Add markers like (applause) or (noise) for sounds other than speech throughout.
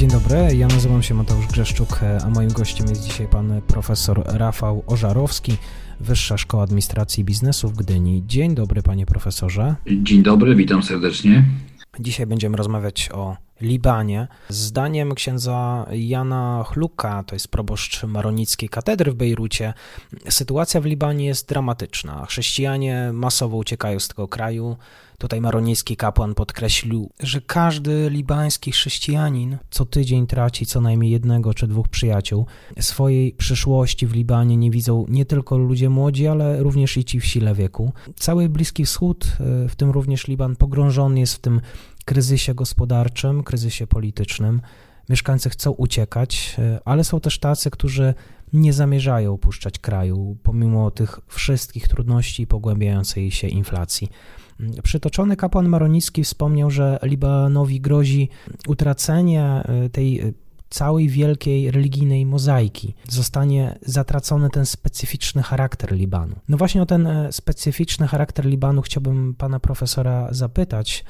Dzień dobry, ja nazywam się Mateusz Grzeszczuk, a moim gościem jest dzisiaj pan profesor Rafał Ożarowski, Wyższa Szkoła Administracji i Biznesu w Gdyni. Dzień dobry, panie profesorze. Dzień dobry, witam serdecznie. Dzisiaj będziemy rozmawiać o Libanie. Zdaniem księdza Jana Chluka, to jest proboszcz maronickiej katedry w Bejrucie, sytuacja w Libanie jest dramatyczna. Chrześcijanie masowo uciekają z tego kraju. Tutaj maronicki kapłan podkreślił, że każdy libański chrześcijanin co tydzień traci co najmniej jednego czy dwóch przyjaciół. Swojej przyszłości w Libanie nie widzą nie tylko ludzie młodzi, ale również i ci w sile wieku. Cały Bliski Wschód, w tym również Liban, pogrążony jest w tym kryzysie gospodarczym, kryzysie politycznym. Mieszkańcy chcą uciekać, ale są też tacy, którzy nie zamierzają opuszczać kraju, pomimo tych wszystkich trudności i pogłębiającej się inflacji. Przytoczony kapłan Maronicki wspomniał, że Libanowi grozi utracenie tej całej wielkiej religijnej mozaiki. Zostanie zatracony ten specyficzny charakter Libanu. No właśnie o ten specyficzny charakter Libanu chciałbym pana profesora zapytać,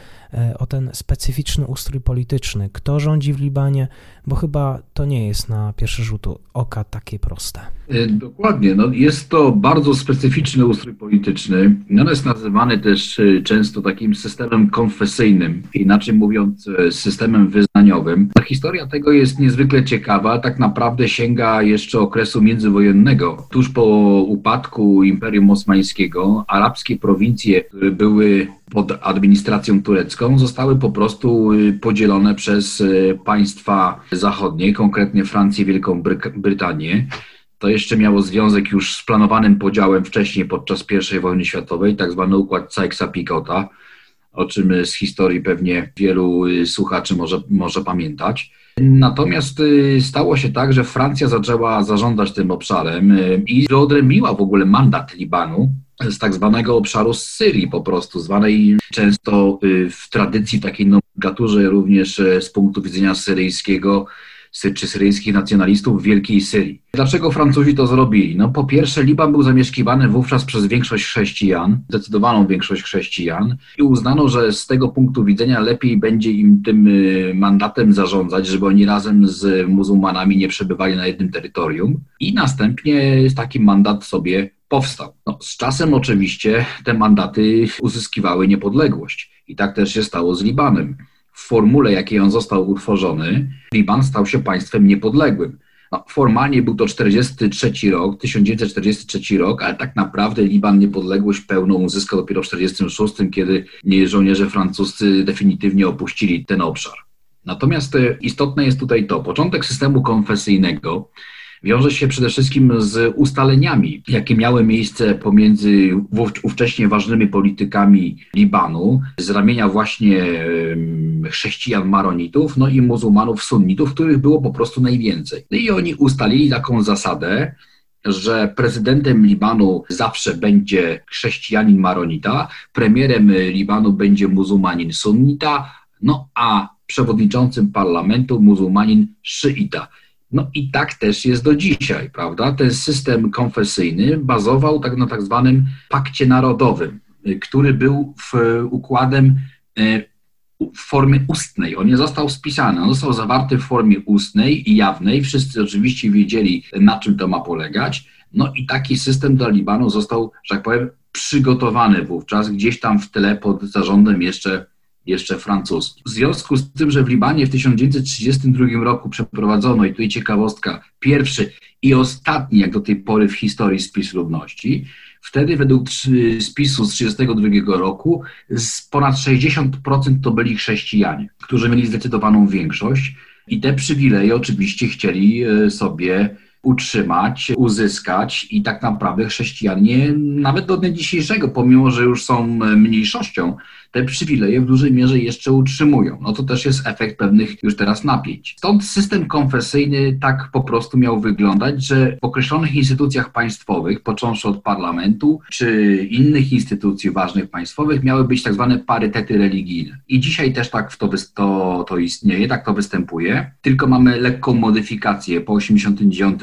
o ten specyficzny ustrój polityczny. Kto rządzi w Libanie? Bo chyba to nie jest na pierwszy rzut oka takie proste. Dokładnie. No jest to bardzo specyficzny ustrój polityczny. On jest nazywany też często takim systemem konfesyjnym, inaczej mówiąc systemem wyznaniowym. Ta historia tego jest niezwykle ciekawa. Tak naprawdę sięga jeszcze okresu międzywojennego. Tuż po upadku Imperium Osmańskiego arabskie prowincje były pod administracją turecką zostały po prostu podzielone przez państwa zachodnie, konkretnie Francję, Wielką Brytanię. To jeszcze miało związek już z planowanym podziałem wcześniej podczas I wojny światowej, tak zwany układ Sykesa-Picota, o czym z historii pewnie wielu słuchaczy może, może pamiętać. Natomiast stało się tak, że Francja zaczęła zarządzać tym obszarem i wyodrębniła w ogóle mandat Libanu z tak zwanego obszaru z Syrii po prostu, zwanej często w tradycji, takiej nomenklaturze również z punktu widzenia syryjskiego czy syryjskich nacjonalistów Wielkiej Syrii. Dlaczego Francuzi to zrobili? No po pierwsze Liban był zamieszkiwany wówczas przez większość chrześcijan, zdecydowaną większość chrześcijan i uznano, że z tego punktu widzenia lepiej będzie im tym mandatem zarządzać, żeby oni razem z muzułmanami nie przebywali na jednym terytorium i następnie taki mandat sobie powstał. No, z czasem oczywiście te mandaty uzyskiwały niepodległość i tak też się stało z Libanem. W formule, jakiej on został utworzony, Liban stał się państwem niepodległym. No, formalnie był to 43 rok, 1943 rok, ale tak naprawdę Liban niepodległość pełną uzyskał dopiero w 1946, kiedy żołnierze francuscy definitywnie opuścili ten obszar. Natomiast istotne jest tutaj to, początek systemu konfesyjnego wiąże się przede wszystkim z ustaleniami, jakie miały miejsce pomiędzy ówcześnie ważnymi politykami Libanu z ramienia właśnie chrześcijan maronitów, no i muzułmanów sunnitów, których było po prostu najwięcej. No i oni ustalili taką zasadę, że prezydentem Libanu zawsze będzie chrześcijanin maronita, premierem Libanu będzie muzułmanin sunnita, no a przewodniczącym parlamentu muzułmanin szyita. No i tak też jest do dzisiaj, prawda? Ten system konfesyjny bazował tak na tak zwanym pakcie narodowym, który był w układem w formie ustnej. On nie został spisany, on został zawarty w formie ustnej i jawnej. Wszyscy oczywiście wiedzieli, na czym to ma polegać. No i taki system dla Libanu został, że tak powiem, przygotowany wówczas, gdzieś tam w tle pod zarządem jeszcze jeszcze francuskim. W związku z tym, że w Libanie w 1932 roku przeprowadzono, i tutaj ciekawostka, pierwszy i ostatni jak do tej pory w historii spis ludności, wtedy według spisu z 1932 roku z ponad 60% to byli chrześcijanie, którzy mieli zdecydowaną większość i te przywileje oczywiście chcieli sobie utrzymać, uzyskać i tak naprawdę chrześcijanie nawet do dnia dzisiejszego, pomimo że już są mniejszością, te przywileje w dużej mierze jeszcze utrzymują. No to też jest efekt pewnych już teraz napięć. Stąd system konfesyjny tak po prostu miał wyglądać, że w określonych instytucjach państwowych, począwszy od parlamentu czy innych instytucji ważnych państwowych, miały być tak zwane parytety religijne. I dzisiaj też tak to, to, to istnieje, tak to występuje, tylko mamy lekką modyfikację po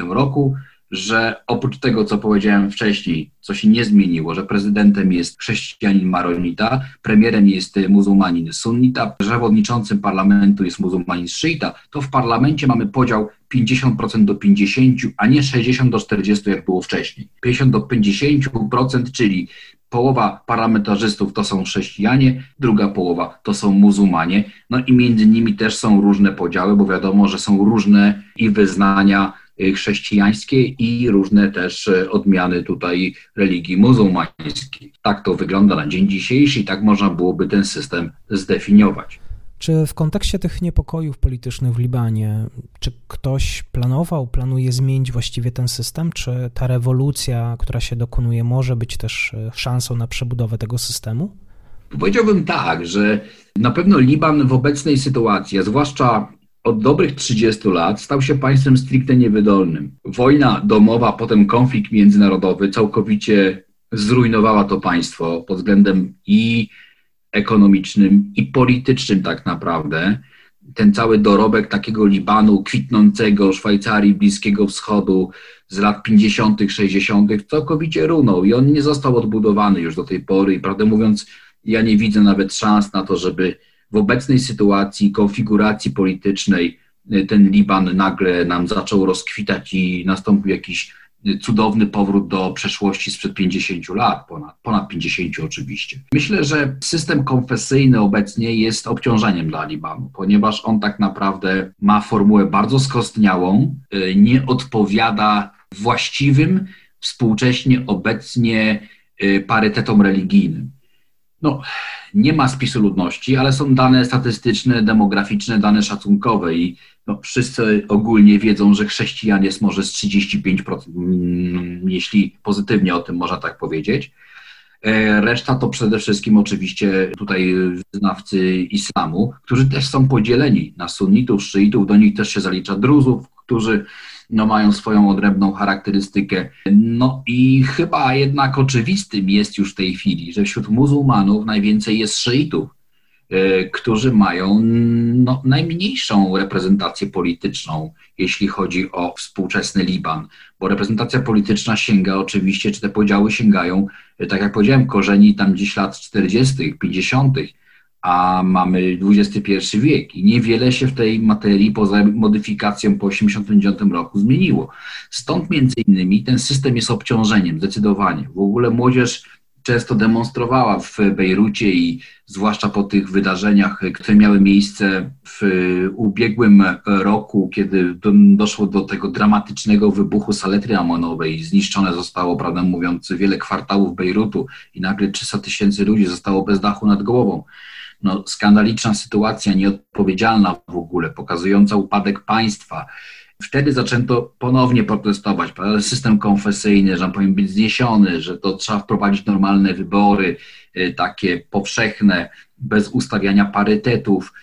1989 roku że oprócz tego, co powiedziałem wcześniej, co się nie zmieniło, że prezydentem jest chrześcijanin maronita, premierem jest muzułmanin sunnita, przewodniczącym parlamentu jest muzułmanin szyita, to w parlamencie mamy podział 50% do 50%, a nie 60 do 40, jak było wcześniej. 50 do 50%, czyli połowa parlamentarzystów to są chrześcijanie, druga połowa to są muzułmanie. No i między nimi też są różne podziały, bo wiadomo, że są różne i wyznania, Y, chrześcijańskie i różne też y, odmiany tutaj religii muzułmańskiej. Tak to wygląda na dzień dzisiejszy i tak można byłoby ten system zdefiniować. Czy w kontekście tych niepokojów politycznych w Libanie, czy ktoś planował, planuje zmienić właściwie ten system? Czy ta rewolucja, która się dokonuje, może być też y, szansą na przebudowę tego systemu? Powiedziałbym tak, że na pewno Liban w obecnej sytuacji, a zwłaszcza od dobrych 30 lat stał się państwem stricte niewydolnym. Wojna domowa, potem konflikt międzynarodowy całkowicie zrujnowała to państwo pod względem i ekonomicznym, i politycznym tak naprawdę. Ten cały dorobek takiego Libanu kwitnącego, Szwajcarii, Bliskiego Wschodu z lat 50., 60., całkowicie runął i on nie został odbudowany już do tej pory. I prawdę mówiąc, ja nie widzę nawet szans na to, żeby w obecnej sytuacji, konfiguracji politycznej y, ten Liban nagle nam zaczął rozkwitać i nastąpił jakiś y, cudowny powrót do przeszłości sprzed 50 lat, ponad, ponad 50 oczywiście. Myślę, że system konfesyjny obecnie jest obciążeniem dla Libanu, ponieważ on tak naprawdę ma formułę bardzo skostniałą, y, nie odpowiada właściwym, współcześnie obecnie parytetom religijnym. No, nie ma spisu ludności, ale są dane statystyczne, demograficzne, dane szacunkowe i no, wszyscy ogólnie wiedzą, że chrześcijan jest może z 35%, mm, jeśli pozytywnie o tym można tak powiedzieć. E, reszta to przede wszystkim oczywiście tutaj wyznawcy islamu, którzy też są podzieleni na sunnitów, szyitów, do nich też się zalicza druzów, którzy no, mają swoją odrębną charakterystykę. No i chyba jednak oczywistym jest już w tej chwili, że wśród muzułmanów najwięcej jest szyitów, e, którzy mają no, najmniejszą reprezentację polityczną, jeśli chodzi o współczesny Liban, bo reprezentacja polityczna sięga oczywiście, czy te podziały sięgają, e, tak jak powiedziałem, korzeni tam gdzieś lat 40., 50., a mamy XXI wiek i niewiele się w tej materii poza modyfikacją po 1989 roku zmieniło. Stąd między innymi ten system jest obciążeniem, zdecydowanie. W ogóle młodzież często demonstrowała w Bejrucie i zwłaszcza po tych wydarzeniach, które miały miejsce w ubiegłym roku, kiedy doszło do tego dramatycznego wybuchu saletry amonowej, zniszczone zostało, prawdę mówiąc, wiele kwartałów Bejrutu i nagle 300 tysięcy ludzi zostało bez dachu nad głową no, skandaliczna sytuacja, nieodpowiedzialna w ogóle, pokazująca upadek państwa. Wtedy zaczęto ponownie protestować. System konfesyjny, że powinien być zniesiony, że to trzeba wprowadzić normalne wybory, y, takie powszechne, bez ustawiania parytetów.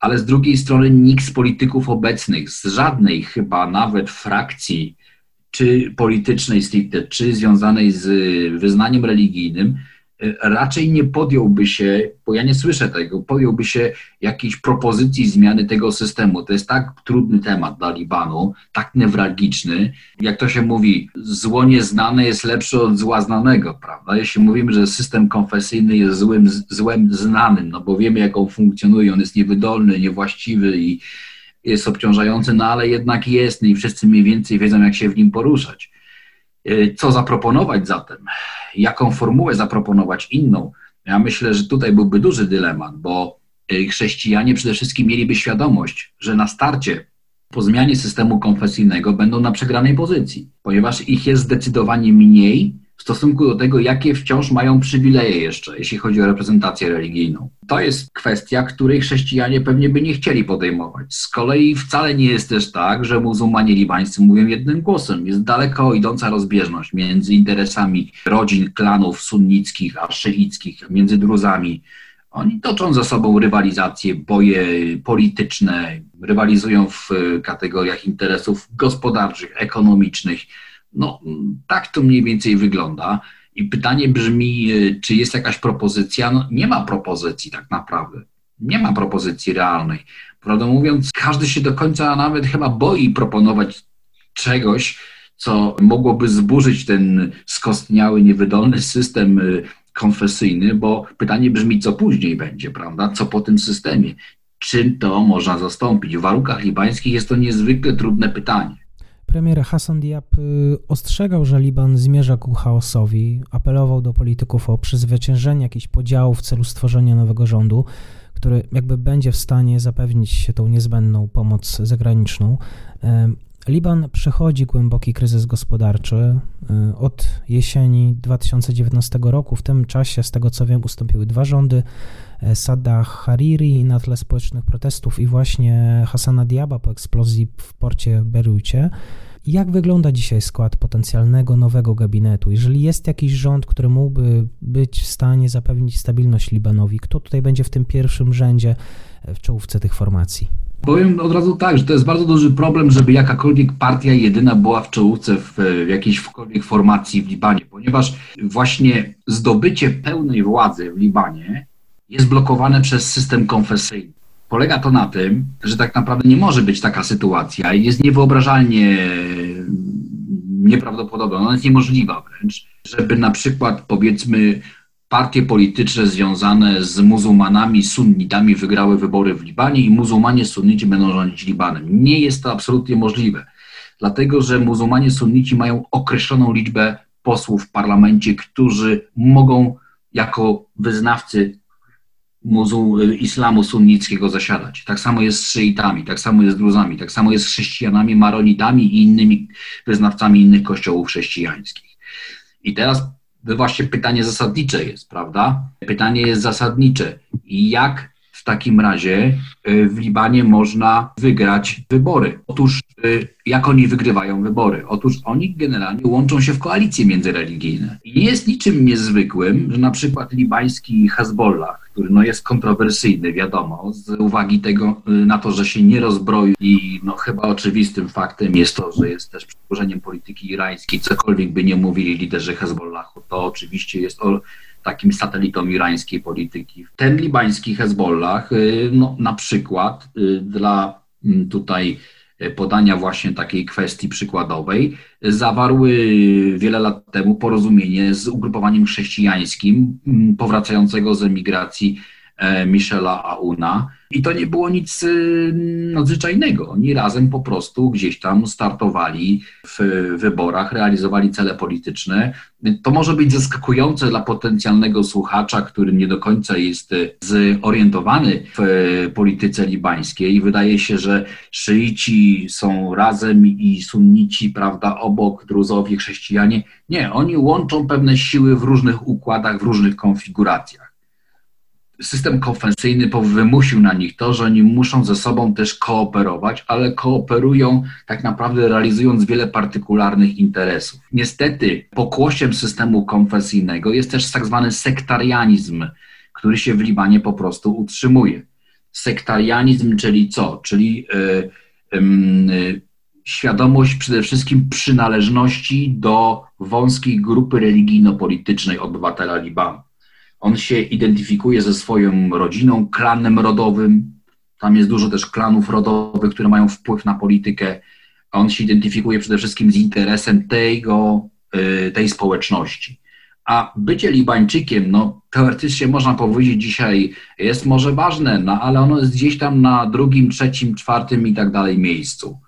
Ale z drugiej strony nikt z polityków obecnych, z żadnej chyba nawet frakcji, czy politycznej stricte, czy związanej z wyznaniem religijnym, raczej nie podjąłby się, bo ja nie słyszę tego, podjąłby się jakiejś propozycji zmiany tego systemu. To jest tak trudny temat dla Libanu, tak newralgiczny. Jak to się mówi, zło nieznane jest lepsze od zła znanego, prawda? Jeśli mówimy, że system konfesyjny jest złym, złem znanym, no bo wiemy, jak on funkcjonuje, on jest niewydolny, niewłaściwy i jest obciążający, no ale jednak jest no i wszyscy mniej więcej wiedzą, jak się w nim poruszać. Y, co zaproponować zatem? Jaką formułę zaproponować inną? Ja myślę, że tutaj byłby duży dylemat, bo y, chrześcijanie przede wszystkim mieliby świadomość, że na starcie po zmianie systemu konfesyjnego będą na przegranej pozycji, ponieważ ich jest zdecydowanie mniej w stosunku do tego, jakie wciąż mają przywileje jeszcze, jeśli chodzi o reprezentację religijną. To jest kwestia, której chrześcijanie pewnie by nie chcieli podejmować. Z kolei wcale nie jest też tak, że muzułmanie libańscy mówią jednym głosem. Jest daleko idąca rozbieżność między interesami rodzin, klanów sunnickich a szyickich, między druzami Oni toczą ze sobą rywalizacje, boje polityczne, rywalizują w kategoriach interesów gospodarczych, ekonomicznych. No, tak to mniej więcej wygląda. I pytanie brzmi, czy jest jakaś propozycja? No, nie ma propozycji tak naprawdę. Nie ma propozycji realnej. Prawdę mówiąc, każdy się do końca nawet chyba boi proponować czegoś, co mogłoby zburzyć ten skostniały, niewydolny system y, konfesyjny, bo pytanie brzmi, co później będzie, prawda? Co po tym systemie? Czym to można zastąpić? W warunkach libańskich jest to niezwykle trudne pytanie. Premier Hassan Diab y, ostrzegał, że Liban zmierza ku chaosowi, apelował do polityków o przezwyciężenie jakichś podziałów w celu stworzenia nowego rządu, który jakby będzie w stanie zapewnić tą niezbędną pomoc zagraniczną. Liban przechodzi głęboki kryzys gospodarczy. Y, od jesieni 2019 roku, w tym czasie, z tego co wiem, ustąpiły dwa rządy y, Sadda Hariri na tle społecznych protestów i właśnie Hassana Diaba po eksplozji w porcie Berucie. Jak wygląda dzisiaj skład potencjalnego nowego gabinetu? Jeżeli jest jakiś rząd, który mógłby być w stanie zapewnić stabilność Libanowi, kto tutaj będzie w tym pierwszym rzędzie w czołówce tych formacji? Powiem od razu tak, że to jest bardzo duży problem, żeby jakakolwiek partia jedyna była w czołówce w, w jakiejśkolwiek formacji w Libanie, ponieważ właśnie zdobycie pełnej władzy w Libanie jest blokowane przez system konfesyjny. Polega to na tym, że tak naprawdę nie może być taka sytuacja i jest niewyobrażalnie nieprawdopodobna, ona jest niemożliwa wręcz, żeby na przykład powiedzmy partie polityczne związane z muzułmanami, sunnitami wygrały wybory w Libanie i muzułmanie sunnici będą rządzić Libanem. Nie jest to absolutnie możliwe, dlatego że muzułmanie sunnici mają określoną liczbę posłów w parlamencie, którzy mogą jako wyznawcy islamu sunnickiego zasiadać. Tak samo jest z szyitami, tak samo jest z druzami, tak samo jest z chrześcijanami, maronitami i innymi wyznawcami innych kościołów chrześcijańskich. I teraz właśnie pytanie zasadnicze jest, prawda? Pytanie jest zasadnicze. I jak w takim razie y, w Libanie można wygrać wybory? Otóż y, jak oni wygrywają wybory? Otóż oni generalnie łączą się w koalicje międzyreligijne. I nie jest niczym niezwykłym, że na przykład libański Hezbollah, który no jest kontrowersyjny, wiadomo, z uwagi tego y, na to, że się nie rozbroił i no chyba oczywistym faktem jest to, że jest też przedłużeniem polityki irańskiej, cokolwiek by nie mówili liderzy Hezbollahu, to oczywiście jest o takim satelitą irańskiej polityki. Ten libański Hezbollah, y, no, na przykład y, dla mm, tutaj podania właśnie takiej kwestii przykładowej, zawarły wiele lat temu porozumienie z ugrupowaniem chrześcijańskim mm, powracającego z emigracji e, Michela Auna, i to nie było nic y, nadzwyczajnego. Oni razem po prostu gdzieś tam startowali w wyborach, realizowali cele polityczne. To może być zaskakujące dla potencjalnego słuchacza, który nie do końca jest zorientowany w polityce libańskiej. Wydaje się, że szyici są razem i sunnici, prawda, obok, druzowie, chrześcijanie. Nie, oni łączą pewne siły w różnych układach, w różnych konfiguracjach system konfesyjny wymusił na nich to, że oni muszą ze sobą też kooperować, ale kooperują tak naprawdę realizując wiele partykularnych interesów. Niestety pokłosiem systemu konfesyjnego jest też tak zwany sektarianizm, który się w Libanie po prostu utrzymuje. Sektarianizm, czyli co? Czyli yy, świadomość przede wszystkim przynależności do wąskiej grupy religijno-politycznej obywatela Libanu. On się identyfikuje ze swoją rodziną, klanem rodowym. Tam jest dużo też klanów rodowych, które mają wpływ na politykę. On się identyfikuje przede wszystkim z interesem tego, y, tej społeczności. A bycie Libańczykiem, no teoretycznie można powiedzieć dzisiaj jest może ważne, no ale ono jest gdzieś tam na drugim, trzecim, czwartym i tak dalej miejscu.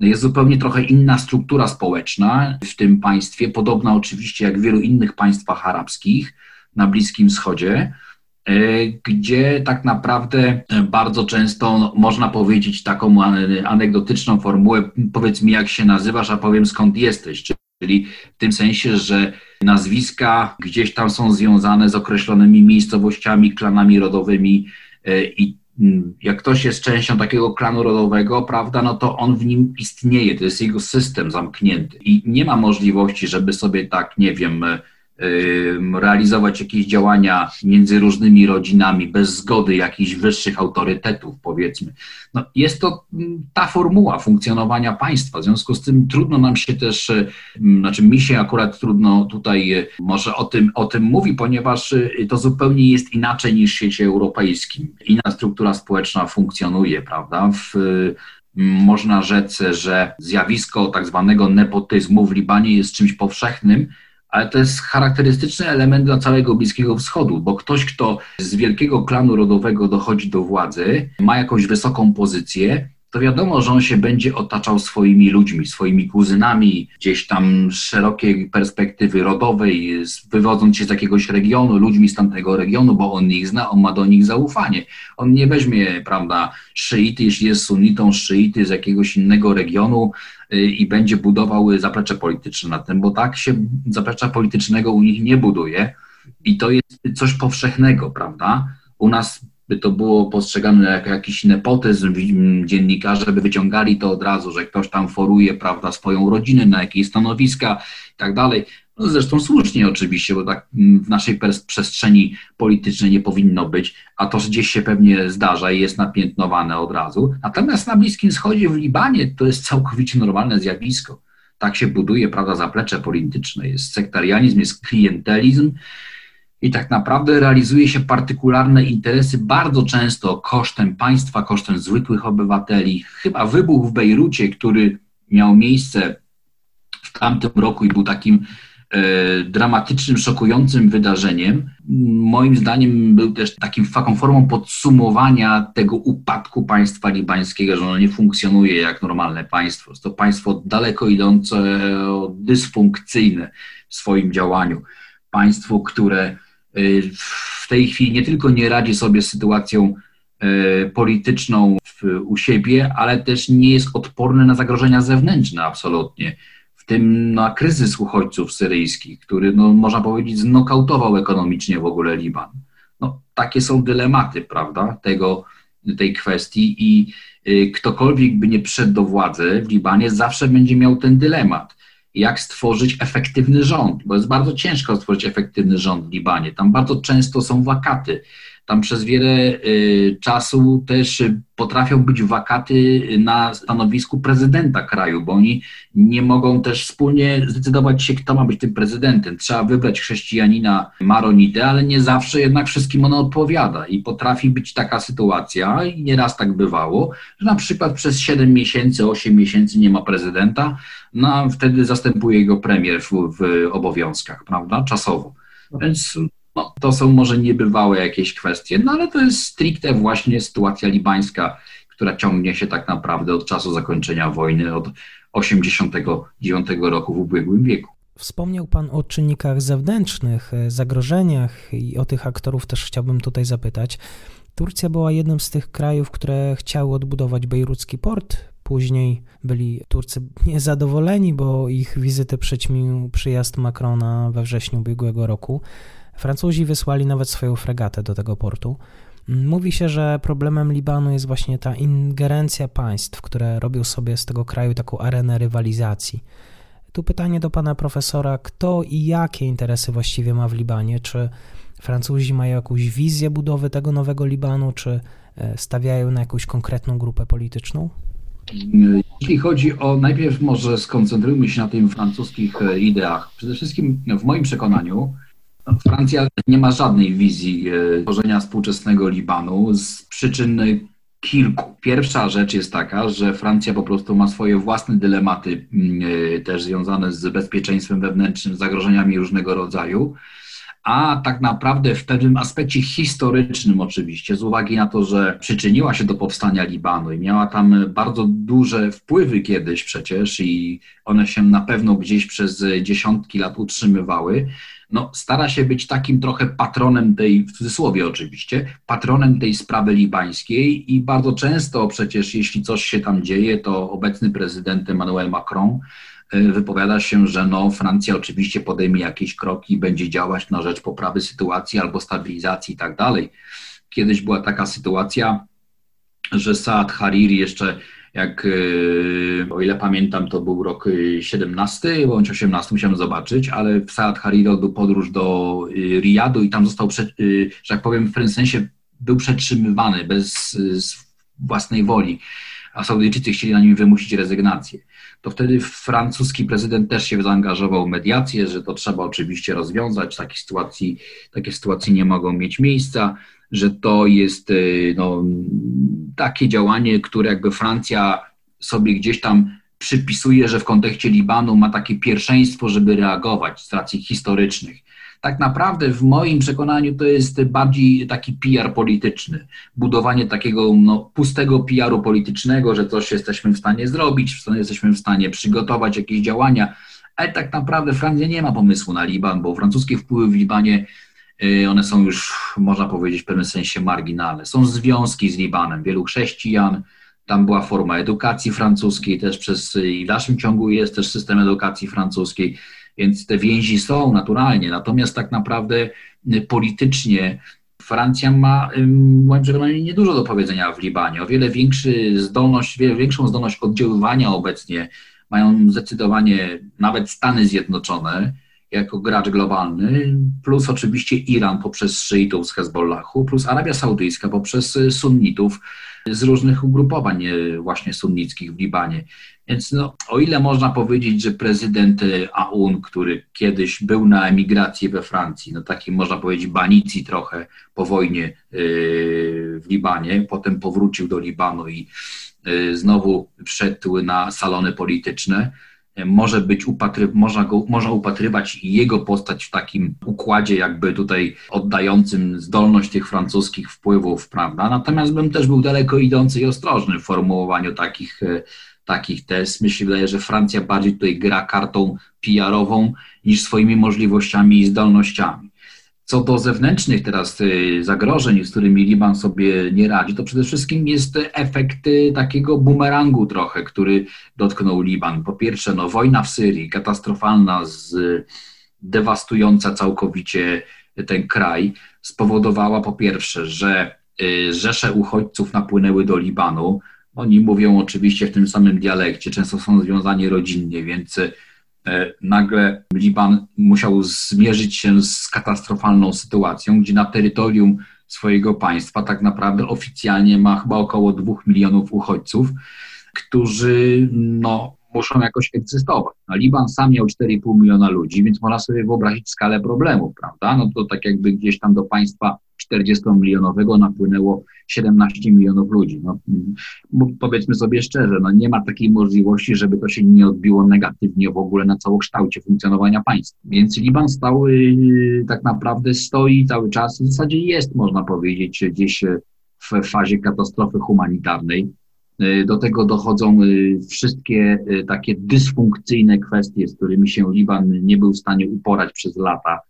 Jest zupełnie trochę inna struktura społeczna w tym państwie, podobna oczywiście jak w wielu innych państwach arabskich na Bliskim Wschodzie, e, gdzie tak naprawdę bardzo często no, można powiedzieć taką anegdotyczną formułę, powiedz mi jak się nazywasz, a powiem skąd jesteś, czyli w tym sensie, że nazwiska gdzieś tam są związane z określonymi miejscowościami, klanami rodowymi e, i jak ktoś jest częścią takiego klanu rodowego, prawda, no to on w nim istnieje, to jest jego system zamknięty. I nie ma możliwości, żeby sobie tak, nie wiem, realizować jakieś działania między różnymi rodzinami bez zgody jakichś wyższych autorytetów, powiedzmy. No, jest to mm, ta formuła funkcjonowania państwa. W związku z tym trudno nam się też, y, znaczy mi się akurat trudno tutaj y, może o tym, o tym mówi, ponieważ y, to zupełnie jest inaczej niż w świecie europejskim. Inna struktura społeczna funkcjonuje, prawda? W, można rzec, że zjawisko tak zwanego nepotyzmu w Libanie jest czymś powszechnym, ale to jest charakterystyczny element dla całego Bliskiego Wschodu, bo ktoś, kto z wielkiego klanu rodowego dochodzi do władzy, ma jakąś wysoką pozycję, to wiadomo, że on się będzie otaczał swoimi ludźmi, swoimi kuzynami, gdzieś tam z szerokiej perspektywy rodowej, wywodząc się z jakiegoś regionu, ludźmi z tamtego regionu, bo on ich zna, on ma do nich zaufanie. On nie weźmie, prawda, szyity, jeśli jest sunnitą, szyity z jakiegoś innego regionu y, i będzie budował zaplecze polityczne na tym, bo tak się zaplecza politycznego u nich nie buduje i to jest coś powszechnego, prawda? U nas by to było postrzegane jako jakiś nepotyzm, dziennikarze by wyciągali to od razu, że ktoś tam foruje, prawda, swoją rodzinę, na jakieś stanowiska i tak dalej. No zresztą słusznie oczywiście, bo tak w naszej przestrzeni politycznej nie powinno być, a to gdzieś się pewnie zdarza i jest napiętnowane od razu. Natomiast na Bliskim Wschodzie, w Libanie to jest całkowicie normalne zjawisko. Tak się buduje, prawda, zaplecze polityczne. Jest sektarianizm, jest klientelizm, i tak naprawdę realizuje się partykularne interesy bardzo często kosztem państwa, kosztem zwykłych obywateli. Chyba wybuch w Bejrucie, który miał miejsce w tamtym roku i był takim e, dramatycznym, szokującym wydarzeniem, moim zdaniem był też takim, taką formą podsumowania tego upadku państwa libańskiego, że ono nie funkcjonuje jak normalne państwo. Jest to państwo daleko idące, dysfunkcyjne w swoim działaniu. Państwo, które w tej chwili nie tylko nie radzi sobie z sytuacją y, polityczną u siebie, ale też nie jest odporny na zagrożenia zewnętrzne absolutnie, w tym na kryzys uchodźców syryjskich, który, no, można powiedzieć, znokautował ekonomicznie w ogóle Liban. No, takie są dylematy, prawda, tego, tej kwestii i y, ktokolwiek by nie przyszedł do władzy w Libanie, zawsze będzie miał ten dylemat jak stworzyć efektywny rząd, bo jest bardzo ciężko stworzyć efektywny rząd w Libanie. Tam bardzo często są wakaty. Tam przez wiele y, czasu też potrafią być wakaty na stanowisku prezydenta kraju, bo oni nie mogą też wspólnie zdecydować się, kto ma być tym prezydentem. Trzeba wybrać chrześcijanina Maronitę, ale nie zawsze jednak wszystkim ona odpowiada i potrafi być taka sytuacja, i nieraz tak bywało, że na przykład przez 7 miesięcy, 8 miesięcy nie ma prezydenta, no a wtedy zastępuje go premier w, w obowiązkach, prawda, czasowo. Więc no, to są może niebywałe jakieś kwestie, no ale to jest stricte właśnie sytuacja libańska, która ciągnie się tak naprawdę od czasu zakończenia wojny, od 89 roku w ubiegłym wieku. Wspomniał Pan o czynnikach zewnętrznych, zagrożeniach i o tych aktorów też chciałbym tutaj zapytać. Turcja była jednym z tych krajów, które chciały odbudować bejrucki port. Później byli Turcy niezadowoleni, bo ich wizyty przyćmił przyjazd Macrona we wrześniu ubiegłego roku. Francuzi wysłali nawet swoją fregatę do tego portu. Mówi się, że problemem Libanu jest właśnie ta ingerencja państw, które robią sobie z tego kraju taką arenę rywalizacji. Tu pytanie do pana profesora: kto i jakie interesy właściwie ma w Libanie? Czy Francuzi mają jakąś wizję budowy tego nowego Libanu, czy e, stawiają na jakąś konkretną grupę polityczną? Jeśli chodzi o, najpierw może skoncentrujmy się na tych francuskich e, ideach. Przede wszystkim w moim przekonaniu Francja nie ma żadnej wizji e, tworzenia współczesnego Libanu z przyczyn kilku. Pierwsza rzecz jest taka, że Francja po prostu ma swoje własne dylematy, mm, e, też związane z bezpieczeństwem wewnętrznym, zagrożeniami różnego rodzaju a tak naprawdę w pewnym aspekcie historycznym oczywiście, z uwagi na to, że przyczyniła się do powstania Libanu i miała tam bardzo duże wpływy kiedyś przecież i one się na pewno gdzieś przez dziesiątki lat utrzymywały, no, stara się być takim trochę patronem tej, w cudzysłowie oczywiście, patronem tej sprawy libańskiej i bardzo często przecież, jeśli coś się tam dzieje, to obecny prezydent Emmanuel Macron e, wypowiada się, że no, Francja oczywiście podejmie jakieś kroki, będzie działać na rzecz poprawy sytuacji albo stabilizacji i tak dalej. Kiedyś była taka sytuacja, że Saad Hariri jeszcze jak o ile pamiętam, to był rok 17 bądź 18, musiałem zobaczyć, ale w Saad Hariri odbył podróż do Riyadu i tam został, że tak powiem, w pewnym sensie był przetrzymywany bez własnej woli, a Saudyjczycy chcieli na nim wymusić rezygnację. To wtedy francuski prezydent też się zaangażował w mediację, że to trzeba oczywiście rozwiązać, takie sytuacji, takie sytuacje nie mogą mieć miejsca, że to jest y, no, takie działanie, które jakby Francja sobie gdzieś tam przypisuje, że w kontekście Libanu ma takie pierwszeństwo, żeby reagować z racji historycznych tak naprawdę w moim przekonaniu to jest bardziej taki PR polityczny. Budowanie takiego no, pustego PR-u politycznego, że coś jesteśmy w stanie zrobić, jesteśmy w stanie przygotować jakieś działania, ale tak naprawdę Francja nie ma pomysłu na Liban, bo francuskie wpływy w Libanie one są już, można powiedzieć, w pewnym sensie marginalne. Są związki z Libanem, wielu chrześcijan, tam była forma edukacji francuskiej, też przez i w dalszym ciągu jest też system edukacji francuskiej. Więc te więzi są naturalnie, natomiast tak naprawdę y, politycznie Francja ma, moim zdaniem, niedużo do powiedzenia w Libanie. O wiele większy zdolność, wiele większą zdolność oddziaływania obecnie mają zdecydowanie nawet Stany Zjednoczone jako gracz globalny, plus oczywiście Iran poprzez szyitów z Hezbollahu, plus Arabia Saudyjska poprzez y, sunnitów z różnych ugrupowań y, właśnie sunnickich w Libanie. Więc no, o ile można powiedzieć, że prezydent e, Aoun, który kiedyś był na emigracji we Francji, no taki można powiedzieć banicji trochę po wojnie w Libanie, potem powrócił do Libanu i znowu wszedł na salony polityczne, może być upatry, można, go, można upatrywać jego postać w takim układzie jakby tutaj oddającym zdolność tych francuskich wpływów, prawda? Natomiast bym też był daleko idący i ostrożny w formułowaniu takich takich tez. Myślę, wydaje, że Francja bardziej tutaj gra kartą PR-ową niż swoimi możliwościami i zdolnościami. Co do zewnętrznych teraz y, zagrożeń, z którymi Liban sobie nie radzi, to przede wszystkim jest efekt y, takiego bumerangu trochę, który dotknął Liban. Po pierwsze, no, wojna w Syrii, katastrofalna, z, dewastująca całkowicie ten kraj, spowodowała po pierwsze, że y, rzesze uchodźców napłynęły do Libanu, oni mówią oczywiście w tym samym dialekcie, często są związani rodzinnie, więc nagle Liban musiał zmierzyć się z katastrofalną sytuacją, gdzie na terytorium swojego państwa tak naprawdę oficjalnie ma chyba około dwóch milionów uchodźców, którzy no, muszą jakoś egzystować. No, Liban sam miał 4,5 miliona ludzi, więc można sobie wyobrazić skalę problemów, prawda? No to tak jakby gdzieś tam do państwa 40-milionowego napłynęło 17 milionów ludzi. No, powiedzmy sobie szczerze, no nie ma takiej możliwości, żeby to się nie odbiło negatywnie w ogóle na całokształcie funkcjonowania państwa. Więc Liban stał, y, tak naprawdę stoi cały czas, w zasadzie jest, można powiedzieć, gdzieś w fazie katastrofy humanitarnej. Y, do tego dochodzą y, wszystkie takie dysfunkcyjne kwestie, z którymi się Liban nie był w stanie uporać przez lata.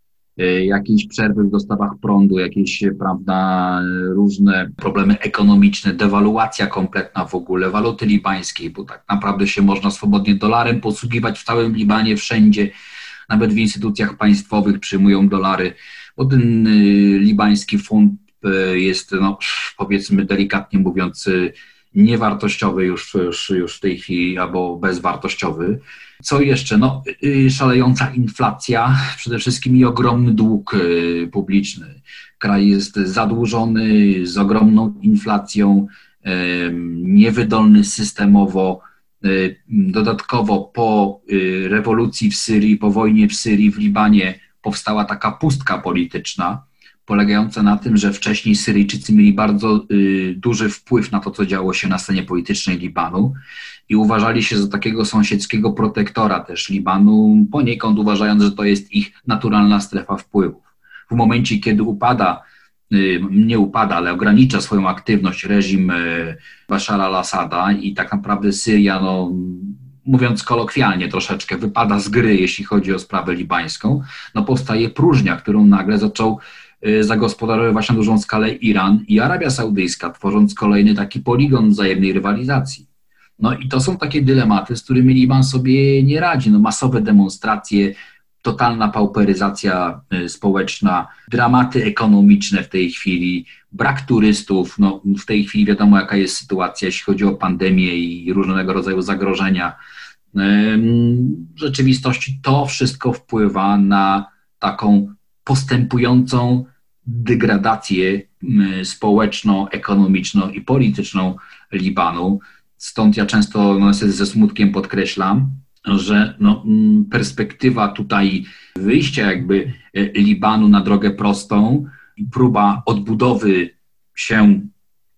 Jakieś przerwy w dostawach prądu, jakieś, prawda, różne problemy ekonomiczne, dewaluacja kompletna w ogóle waluty libańskiej, bo tak naprawdę się można swobodnie dolarem posługiwać w całym Libanie, wszędzie, nawet w instytucjach państwowych przyjmują dolary, bo ten y, libański fund y, jest, no, powiedzmy delikatnie mówiąc, niewartościowy już, już, już w tej chwili albo bezwartościowy. Co jeszcze? No, y, szalejąca inflacja, przede wszystkim i ogromny dług y, publiczny. Kraj jest zadłużony, z ogromną inflacją, niewydolny systemowo. Y, dodatkowo po rewolucji w Syrii, po wojnie w Syrii, w Libanie powstała taka pustka polityczna, polegająca na tym, że wcześniej Syryjczycy mieli bardzo duży wpływ na to, co działo się na scenie politycznej Libanu i uważali się za takiego sąsiedzkiego protektora też Libanu, poniekąd uważając, że to jest ich naturalna strefa wpływów. W momencie, kiedy upada, y, nie upada, ale ogranicza swoją aktywność reżim y, Bashara al-Assada i tak naprawdę Syria, no, mówiąc kolokwialnie troszeczkę, wypada z gry, jeśli chodzi o sprawę libańską, no powstaje próżnia, którą nagle zaczął y, zagospodarowywać na dużą skalę Iran i Arabia Saudyjska, tworząc kolejny taki poligon wzajemnej rywalizacji. No i to są takie dylematy, z którymi Liban sobie nie radzi. No, masowe demonstracje, totalna pauperyzacja y, społeczna, dramaty ekonomiczne w tej chwili, brak turystów. No, w tej chwili wiadomo, jaka jest sytuacja, jeśli chodzi o pandemię i różnego rodzaju zagrożenia. W rzeczywistości to wszystko wpływa na taką postępującą degradację społeczno-ekonomiczną i polityczną Libanu. Stąd ja często no, ze smutkiem podkreślam, że no, perspektywa tutaj wyjścia jakby e, Libanu na drogę prostą próba odbudowy się,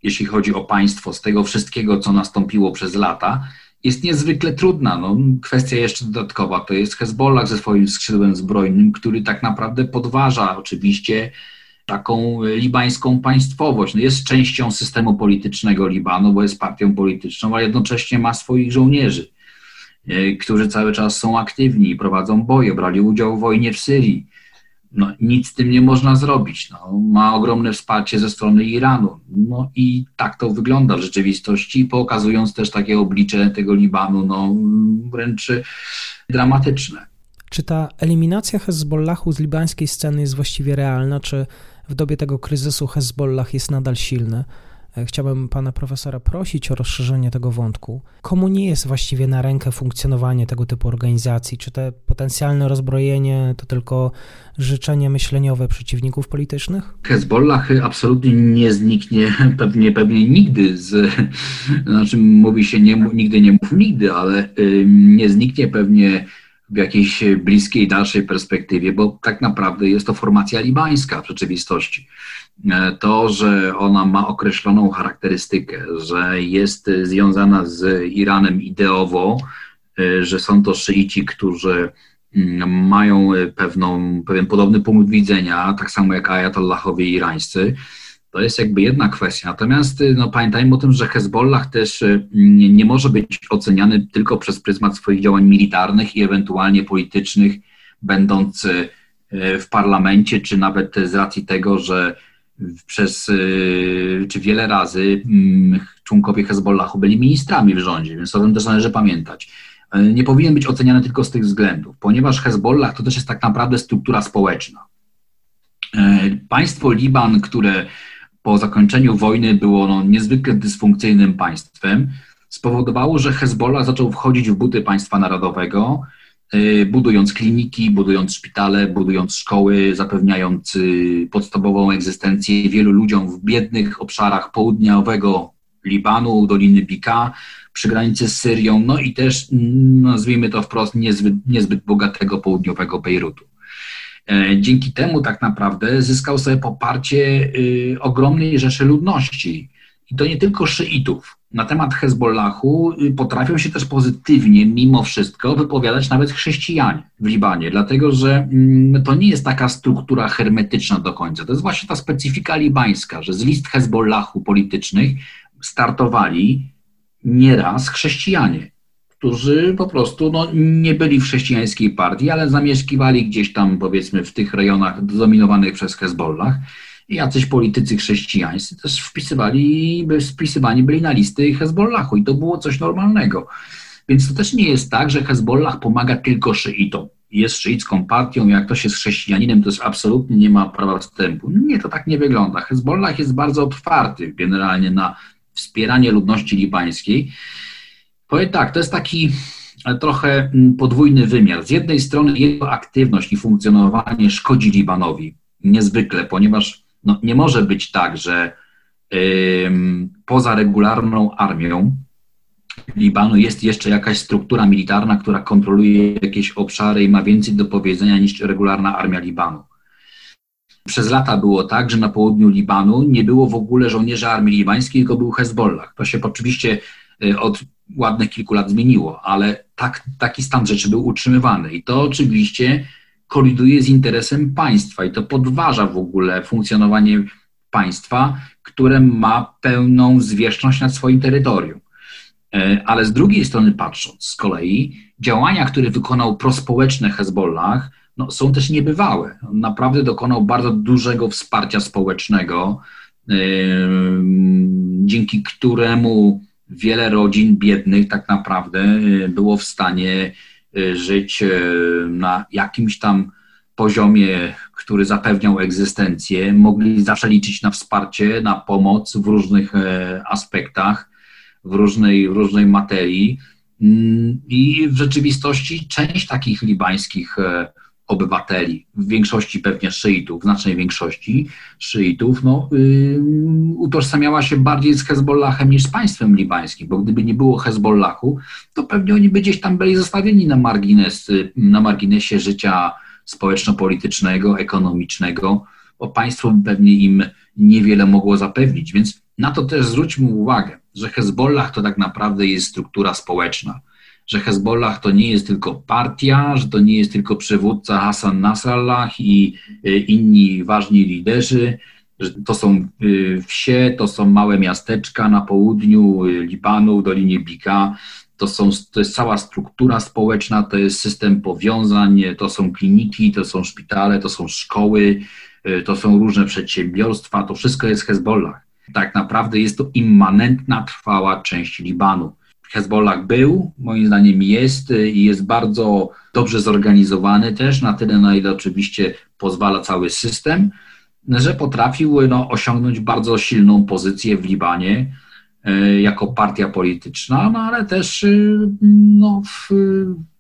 jeśli chodzi o państwo, z tego wszystkiego, co nastąpiło przez lata, jest niezwykle trudna. No, kwestia jeszcze dodatkowa to jest Hezbollah ze swoim skrzydłem zbrojnym, który tak naprawdę podważa oczywiście taką libańską państwowość. No, jest częścią systemu politycznego Libanu, bo jest partią polityczną, a jednocześnie ma swoich żołnierzy E, którzy cały czas są aktywni, prowadzą boje, brali udział w wojnie w Syrii. No, nic z tym nie można zrobić. No, ma ogromne wsparcie ze strony Iranu. No i tak to wygląda w rzeczywistości, pokazując też takie oblicze tego Libanu, no, wręcz dramatyczne. Czy ta eliminacja Hezbollahu z libańskiej sceny jest właściwie realna, czy w dobie tego kryzysu Hezbollah jest nadal silny? E, chciałbym pana profesora prosić o rozszerzenie tego wątku. Komu nie jest właściwie na rękę funkcjonowanie tego typu organizacji? Czy te potencjalne rozbrojenie to tylko życzenie myśleniowe przeciwników politycznych? Hezbollah absolutnie nie zniknie, (laughs) pewnie, pewnie nigdy z, znaczy mówi się nie, nigdy nie mów nigdy, ale nie zniknie pewnie w jakiejś bliskiej, dalszej perspektywie, bo tak naprawdę jest to formacja libańska w rzeczywistości. E, to, że ona ma określoną charakterystykę, że jest związana z Iranem ideowo, e, że są to szyici, którzy mm, mają pewną, pewien podobny punkt widzenia, tak samo jak ajatollahowie irańscy, to jest jakby jedna kwestia. Natomiast no, pamiętajmy o tym, że Hezbollah też nie, nie może być oceniany tylko przez pryzmat swoich działań militarnych i ewentualnie politycznych, będąc e, w parlamencie, czy nawet z racji tego, że przez, y, czy wiele razy mm, członkowie Hezbollahu byli ministrami w rządzie, więc o tym też należy pamiętać. Nie powinien być oceniany tylko z tych względów, ponieważ Hezbollah to też jest tak naprawdę struktura społeczna. Państwo Liban, które po zakończeniu wojny było no, niezwykle dysfunkcyjnym państwem, spowodowało, że Hezbollah zaczął wchodzić w buty państwa narodowego, Y, budując kliniki, budując szpitale, budując szkoły, zapewniając y, podstawową egzystencję wielu ludziom w biednych obszarach południowego Libanu, Doliny Bika, przy granicy z Syrią, no i też, mm, nazwijmy to wprost, niezbyt, niezbyt bogatego południowego Bejrutu. E, dzięki temu tak naprawdę zyskał sobie poparcie y, ogromnej rzeszy ludności. I to nie tylko szyitów, na temat Hezbollahu y, potrafią się też pozytywnie, mimo wszystko, wypowiadać nawet chrześcijanie w Libanie, dlatego że mm, to nie jest taka struktura hermetyczna do końca. To jest właśnie ta specyfika libańska, że z list Hezbollahu politycznych startowali nieraz chrześcijanie, którzy po prostu no, nie byli w chrześcijańskiej partii, ale zamieszkiwali gdzieś tam, powiedzmy, w tych rejonach zdominowanych przez Hezbollah jacyś politycy chrześcijańscy też wpisywali, wpisywani byli na listy Hezbollahu i to było coś normalnego. Więc to też nie jest tak, że Hezbollah pomaga tylko szyitom. Jest szyicką partią, jak ktoś jest chrześcijaninem, to już absolutnie nie ma prawa wstępu. Nie, to tak nie wygląda. Hezbollah jest bardzo otwarty generalnie na wspieranie ludności libańskiej. Powiem tak, to jest taki trochę mm, podwójny wymiar. Z jednej strony jego aktywność i funkcjonowanie szkodzi Libanowi niezwykle, ponieważ no, nie może być tak, że poza regularną armią Libanu jest jeszcze jakaś struktura militarna, która kontroluje jakieś obszary i ma więcej do powiedzenia niż regularna armia Libanu. Przez lata było tak, że na południu Libanu nie było w ogóle żołnierzy armii libańskiej, tylko był Hezbollah. To się oczywiście y, od ładnych kilku lat zmieniło, ale tak, taki stan rzeczy był utrzymywany. I to oczywiście koliduje z interesem państwa i to podważa w ogóle funkcjonowanie państwa, które ma pełną zwierzchność nad swoim terytorium. E, ale z drugiej strony patrząc, z kolei działania, które wykonał prospołeczne Hezbollah, no, są też niebywałe. On naprawdę dokonał bardzo dużego wsparcia społecznego, yy, dzięki któremu wiele rodzin biednych tak naprawdę było w stanie żyć na jakimś tam poziomie, który zapewniał egzystencję, mogli zawsze liczyć na wsparcie, na pomoc w różnych aspektach, w różnej, w różnej materii. Mm, I w rzeczywistości część takich libańskich obywateli, w większości pewnie szyitów, w znacznej większości szyitów, no, yy, utożsamiała się bardziej z Hezbollahem niż z państwem libańskim, bo gdyby nie było Hezbollahu, to pewnie oni by gdzieś tam byli zostawieni na, margines, na marginesie życia społeczno-politycznego, ekonomicznego, bo państwo pewnie im niewiele mogło zapewnić. Więc na to też zwróćmy uwagę, że Hezbollah to tak naprawdę jest struktura społeczna że Hezbollah to nie jest tylko partia, że to nie jest tylko przywódca Hassan Nasrallah i y, inni ważni liderzy, że to są y, wsie, to są małe miasteczka na południu y, Libanu, w Dolinie Bika, to, są, to jest cała struktura społeczna, to jest system powiązań, to są kliniki, to są szpitale, to są szkoły, to są różne przedsiębiorstwa, to wszystko jest Hezbollah. Tak naprawdę jest to immanentna, trwała część Libanu. Hezbollah był, moim zdaniem jest y, i jest bardzo dobrze zorganizowany też, na tyle, na ile oczywiście pozwala cały system, że potrafił no, osiągnąć bardzo silną pozycję w Libanie y, jako partia polityczna, no ale też y, no, w,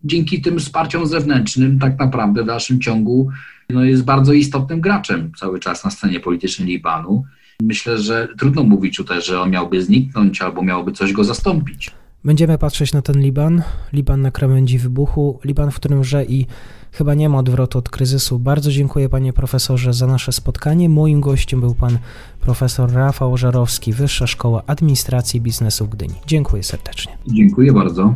dzięki tym wsparciom zewnętrznym tak naprawdę w dalszym ciągu no, jest bardzo istotnym graczem cały czas na scenie politycznej Libanu. Myślę, że trudno mówić tutaj, że on miałby zniknąć albo miałby coś go zastąpić. Będziemy patrzeć na ten Liban, Liban na krawędzi wybuchu, Liban, w którym że i chyba nie ma odwrotu od kryzysu. Bardzo dziękuję panie profesorze za nasze spotkanie. Moim gościem był pan profesor Rafał Żarowski, Wyższa Szkoła Administracji i Biznesu w Gdyni. Dziękuję serdecznie. Dziękuję bardzo.